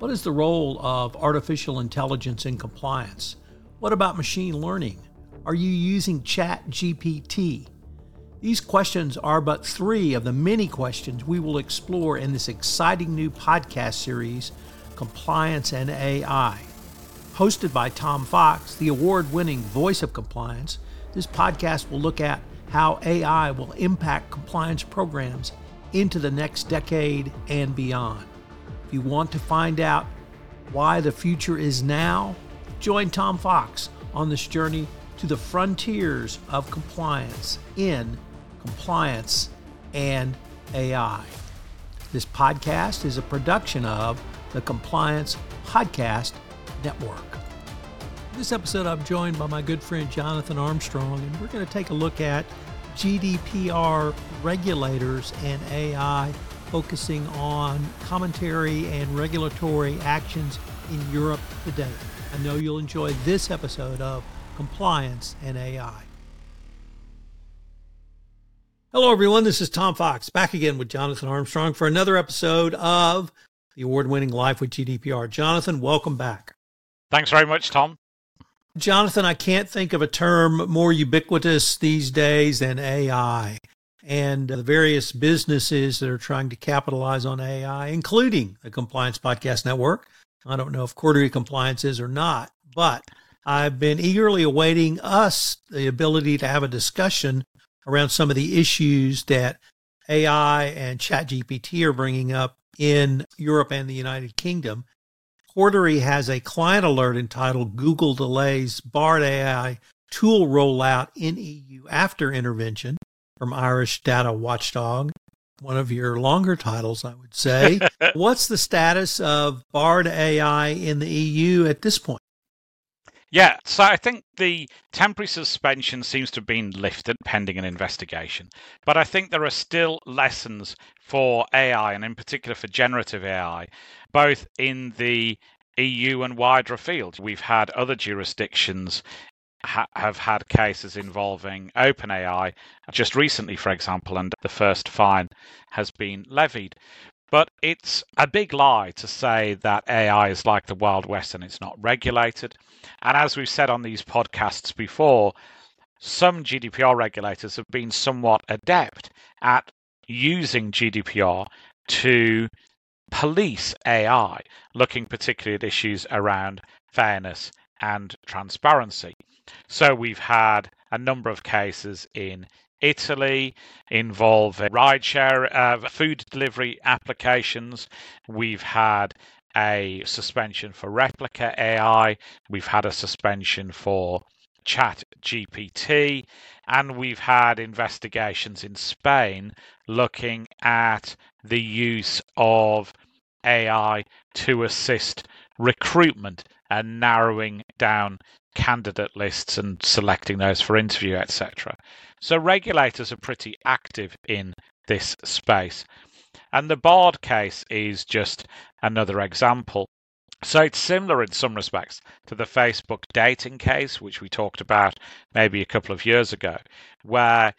What is the role of artificial intelligence in compliance? What about machine learning? Are you using Chat GPT? These questions are but three of the many questions we will explore in this exciting new podcast series, Compliance and AI. Hosted by Tom Fox, the award winning voice of compliance, this podcast will look at how AI will impact compliance programs into the next decade and beyond. If you want to find out why the future is now, join Tom Fox on this journey to the frontiers of compliance in compliance and AI. This podcast is a production of the Compliance Podcast Network. In this episode, I'm joined by my good friend Jonathan Armstrong, and we're going to take a look at GDPR regulators and AI focusing on commentary and regulatory actions in Europe today. I know you'll enjoy this episode of Compliance and AI. Hello, everyone. This is Tom Fox back again with Jonathan Armstrong for another episode of the award winning Life with GDPR. Jonathan, welcome back. Thanks very much, Tom. Jonathan, I can't think of a term more ubiquitous these days than AI and the various businesses that are trying to capitalize on AI, including the Compliance Podcast Network. I don't know if Cordery Compliance is or not, but I've been eagerly awaiting us the ability to have a discussion around some of the issues that AI and ChatGPT are bringing up in Europe and the United Kingdom. Cordery has a client alert entitled Google Delays Bard AI Tool Rollout in EU After Intervention from Irish Data Watchdog, one of your longer titles, I would say. What's the status of Bard AI in the EU at this point? Yeah, so I think the temporary suspension seems to have been lifted pending an investigation. But I think there are still lessons for AI, and in particular for generative AI, both in the EU and wider afield. We've had other jurisdictions ha- have had cases involving OpenAI just recently, for example, and the first fine has been levied. But it's a big lie to say that AI is like the Wild West and it's not regulated. And as we've said on these podcasts before, some GDPR regulators have been somewhat adept at using GDPR to police AI, looking particularly at issues around fairness and transparency. So we've had a number of cases in Italy involving rideshare uh, food delivery applications. We've had a suspension for Replika AI. We've had a suspension for chat GPT and we've had investigations in Spain looking at the use of AI to assist recruitment and narrowing down candidate lists and selecting those for interview, etc. So regulators are pretty active in this space. And the Bard case is just another example. So it's similar in some respects to the Facebook dating case, which we talked about maybe a couple of years ago, where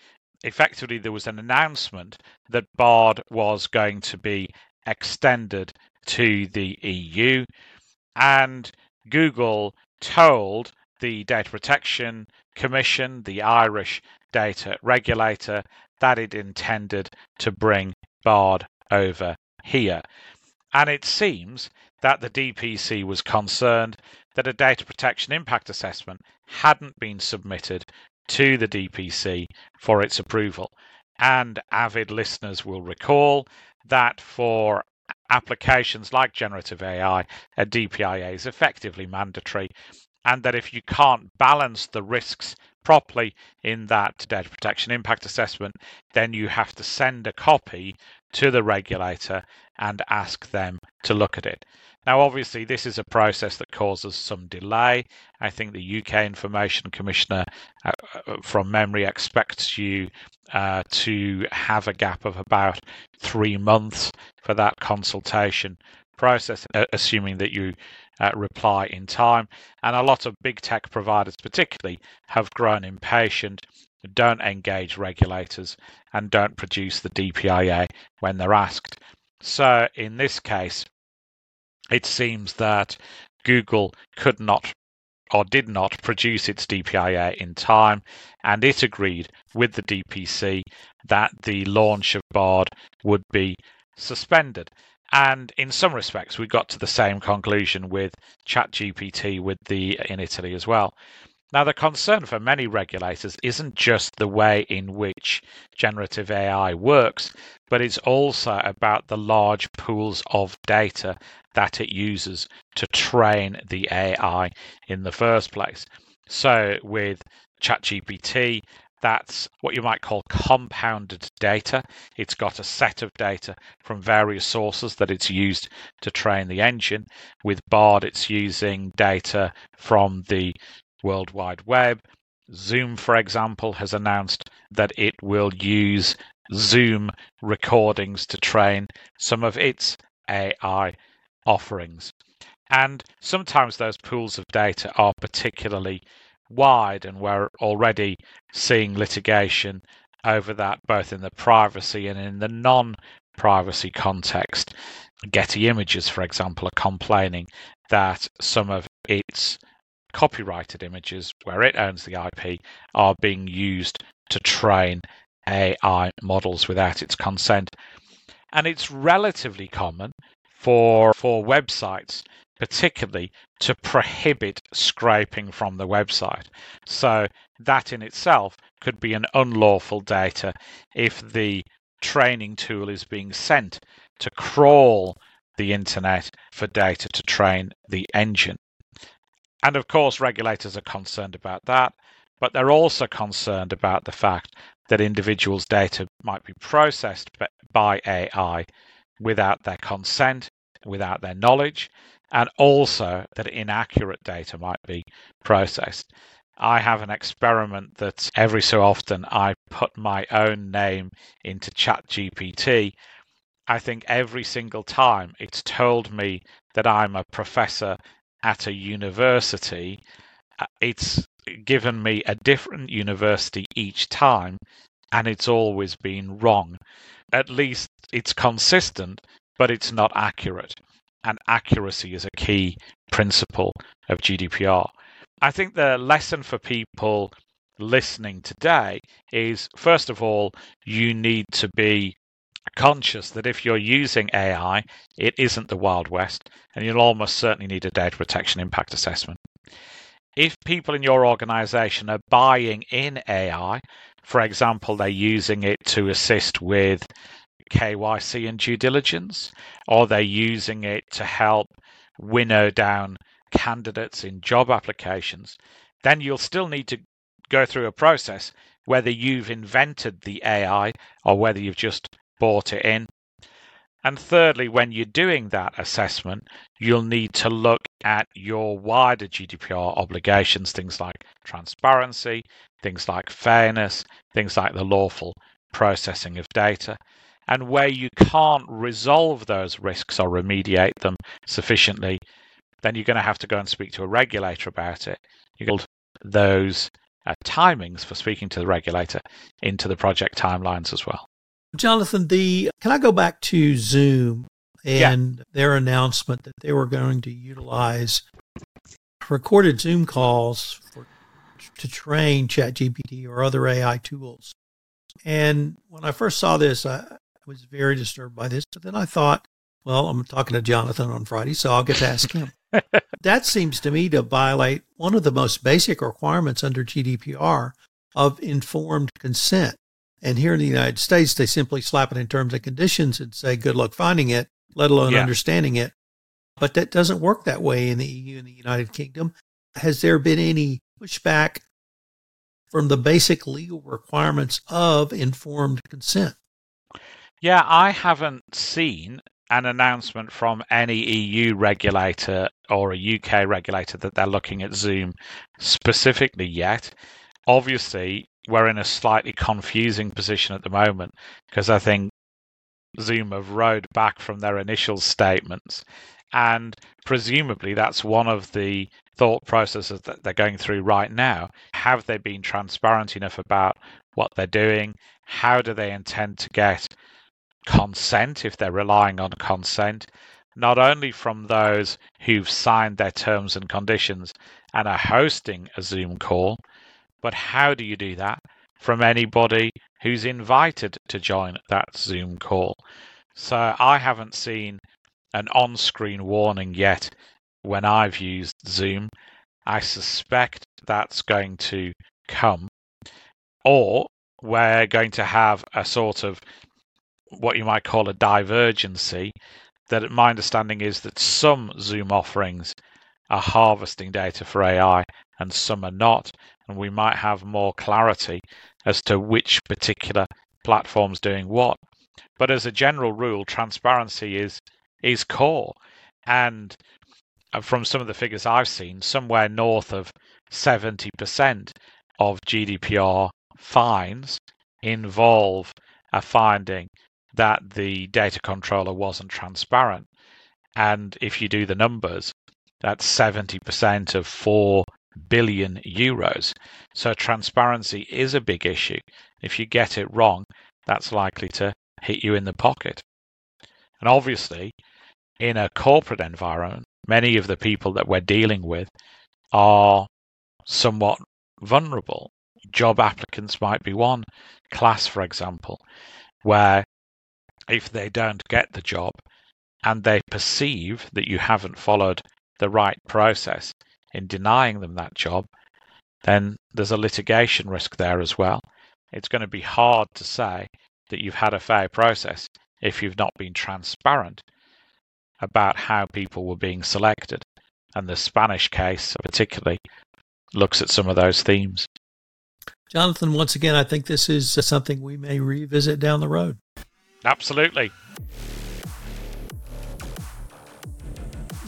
effectively there was an announcement that Bard was going to be extended to the EU. And Google told the Data Protection Commission, the Irish data regulator, that it intended to bring BARD over here. And it seems that the DPC was concerned that a data protection impact assessment hadn't been submitted to the DPC for its approval. And avid listeners will recall that for applications like generative AI, a DPIA is effectively mandatory and that if you can't balance the risks properly in that data protection impact assessment, then you have to send a copy to the regulator and ask them to look at it. Now, obviously, this is a process that causes some delay. I think the UK Information Commissioner, uh, uh, from memory, expects you uh, to have a gap of about three months for that consultation process, uh, assuming that you uh, reply in time. And a lot of big tech providers, particularly, have grown impatient, don't engage regulators, and don't produce the DPIA when they're asked. So, in this case, it seems that Google could not or did not produce its DPIA in time, and it agreed with the DPC that the launch of Bard would be suspended. And in some respects, we got to the same conclusion with ChatGPT with the in Italy as well. Now, the concern for many regulators isn't just the way in which generative AI works, but it's also about the large pools of data that it uses to train the AI in the first place. So, with ChatGPT, that's what you might call compounded data. It's got a set of data from various sources that it's used to train the engine. With Bard, it's using data from the World Wide Web. Zoom, for example, has announced that it will use Zoom recordings to train some of its AI offerings. And sometimes those pools of data are particularly wide, and we're already seeing litigation over that, both in the privacy and in the non privacy context. Getty Images, for example, are complaining that some of its copyrighted images, where it owns the IP, are being used to train AI models without its consent. And it's relatively common for, for websites particularly to prohibit scraping from the website. So that in itself could be an unlawful data if the training tool is being sent to crawl the internet for data to train the engine. And of course, regulators are concerned about that, but they're also concerned about the fact that individuals' data might be processed by AI without their consent, without their knowledge, and also that inaccurate data might be processed. I have an experiment that every so often I put my own name into ChatGPT. I think every single time it's told me that I'm a professor at a university, uh, it's given me a different university each time, and it's always been wrong. At least it's consistent, but it's not accurate and accuracy is a key principle of GDPR. I think the lesson for people listening today is first of all, you need to be conscious that if you're using AI, it isn't the Wild West, and you'll almost certainly need a data protection impact assessment. If people in your organization are buying in AI, for example, they're using it to assist with KYC and due diligence, or they're using it to help winnow down candidates in job applications, then you'll still need to go through a process whether you've invented the AI or whether you've just bought it in. And thirdly, when you're doing that assessment, you'll need to look at your wider GDPR obligations, things like transparency, things like fairness, things like the lawful processing of data. And where you can't resolve those risks or remediate them sufficiently, then you're going to have to go and speak to a regulator about it. You build those uh, timings for speaking to the regulator into the project timelines as well. Jonathan, the can I go back to Zoom and yeah. their announcement that they were going to utilize recorded Zoom calls for, to train ChatGPT or other AI tools. And when I first saw this, I, was very disturbed by this. But then I thought, well, I'm talking to Jonathan on Friday, so I'll get to ask him. that seems to me to violate one of the most basic requirements under GDPR of informed consent. And here in the United States, they simply slap it in terms and conditions and say, good luck finding it, let alone yeah. understanding it. But that doesn't work that way in the EU and the United Kingdom. Has there been any pushback from the basic legal requirements of informed consent? Yeah, I haven't seen an announcement from any EU regulator or a UK regulator that they're looking at Zoom specifically yet. Obviously, we're in a slightly confusing position at the moment because I think Zoom have rode back from their initial statements. And presumably, that's one of the thought processes that they're going through right now. Have they been transparent enough about what they're doing? How do they intend to get consent if they're relying on consent. not only from those who've signed their terms and conditions and are hosting a Zoom call, but how do you do that from anybody who's invited to join that Zoom call? So I haven't seen an on screen warning yet when I've used Zoom. I suspect that's going to come. Or we're going to have a sort of what you might call a divergency. That my understanding is that some Zoom offerings are harvesting data for AI and some are not. And we might have more clarity as to which particular platform's doing what. But as a general rule, transparency is is core. And uh, from some of the figures I've seen, somewhere north of 70% of GDPR fines involve a finding that the data controller wasn't transparent. And if you do the numbers, that's 70% of 4 billion euros. So transparency is a big issue. If you get it wrong, that's likely to hit you in the pocket. And obviously, in a corporate environment, many of the people that we're dealing with are somewhat vulnerable. Job applicants might be one class, for example, where if they don't get the job and they perceive that you haven't followed the right process in denying them that job, then there's a litigation risk there as well. It's going to be hard to say that you've had a fair process if you've not been transparent about how people were being selected. And the Spanish case, particularly, looks at some of those themes. Jonathan, once again, I think this is something we may revisit down the road. Absolutely.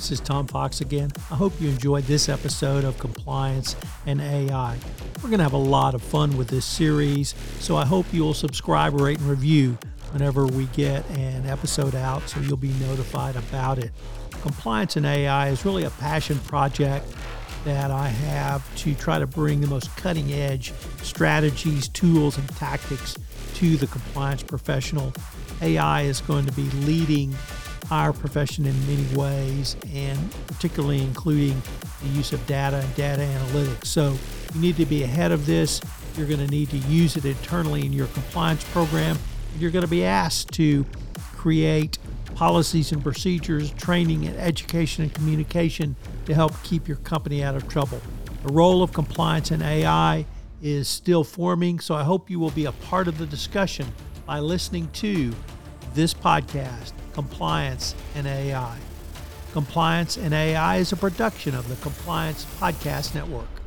This is Tom Fox again. I hope you enjoyed this episode of Compliance and AI. We're going to have a lot of fun with this series, so I hope you'll subscribe, rate, and review whenever we get an episode out so you'll be notified about it. Compliance and AI is really a passion project that I have to try to bring the most cutting edge strategies, tools, and tactics to the compliance professional. AI is going to be leading our profession in many ways, and particularly including the use of data and data analytics. So you need to be ahead of this. You're going to need to use it internally in your compliance program. You're going to be asked to create policies and procedures, training and education and communication to help keep your company out of trouble. The role of compliance and AI is still forming, so I hope you will be a part of the discussion by listening to this podcast Compliance and AI. Compliance and AI is a production of the Compliance Podcast Network.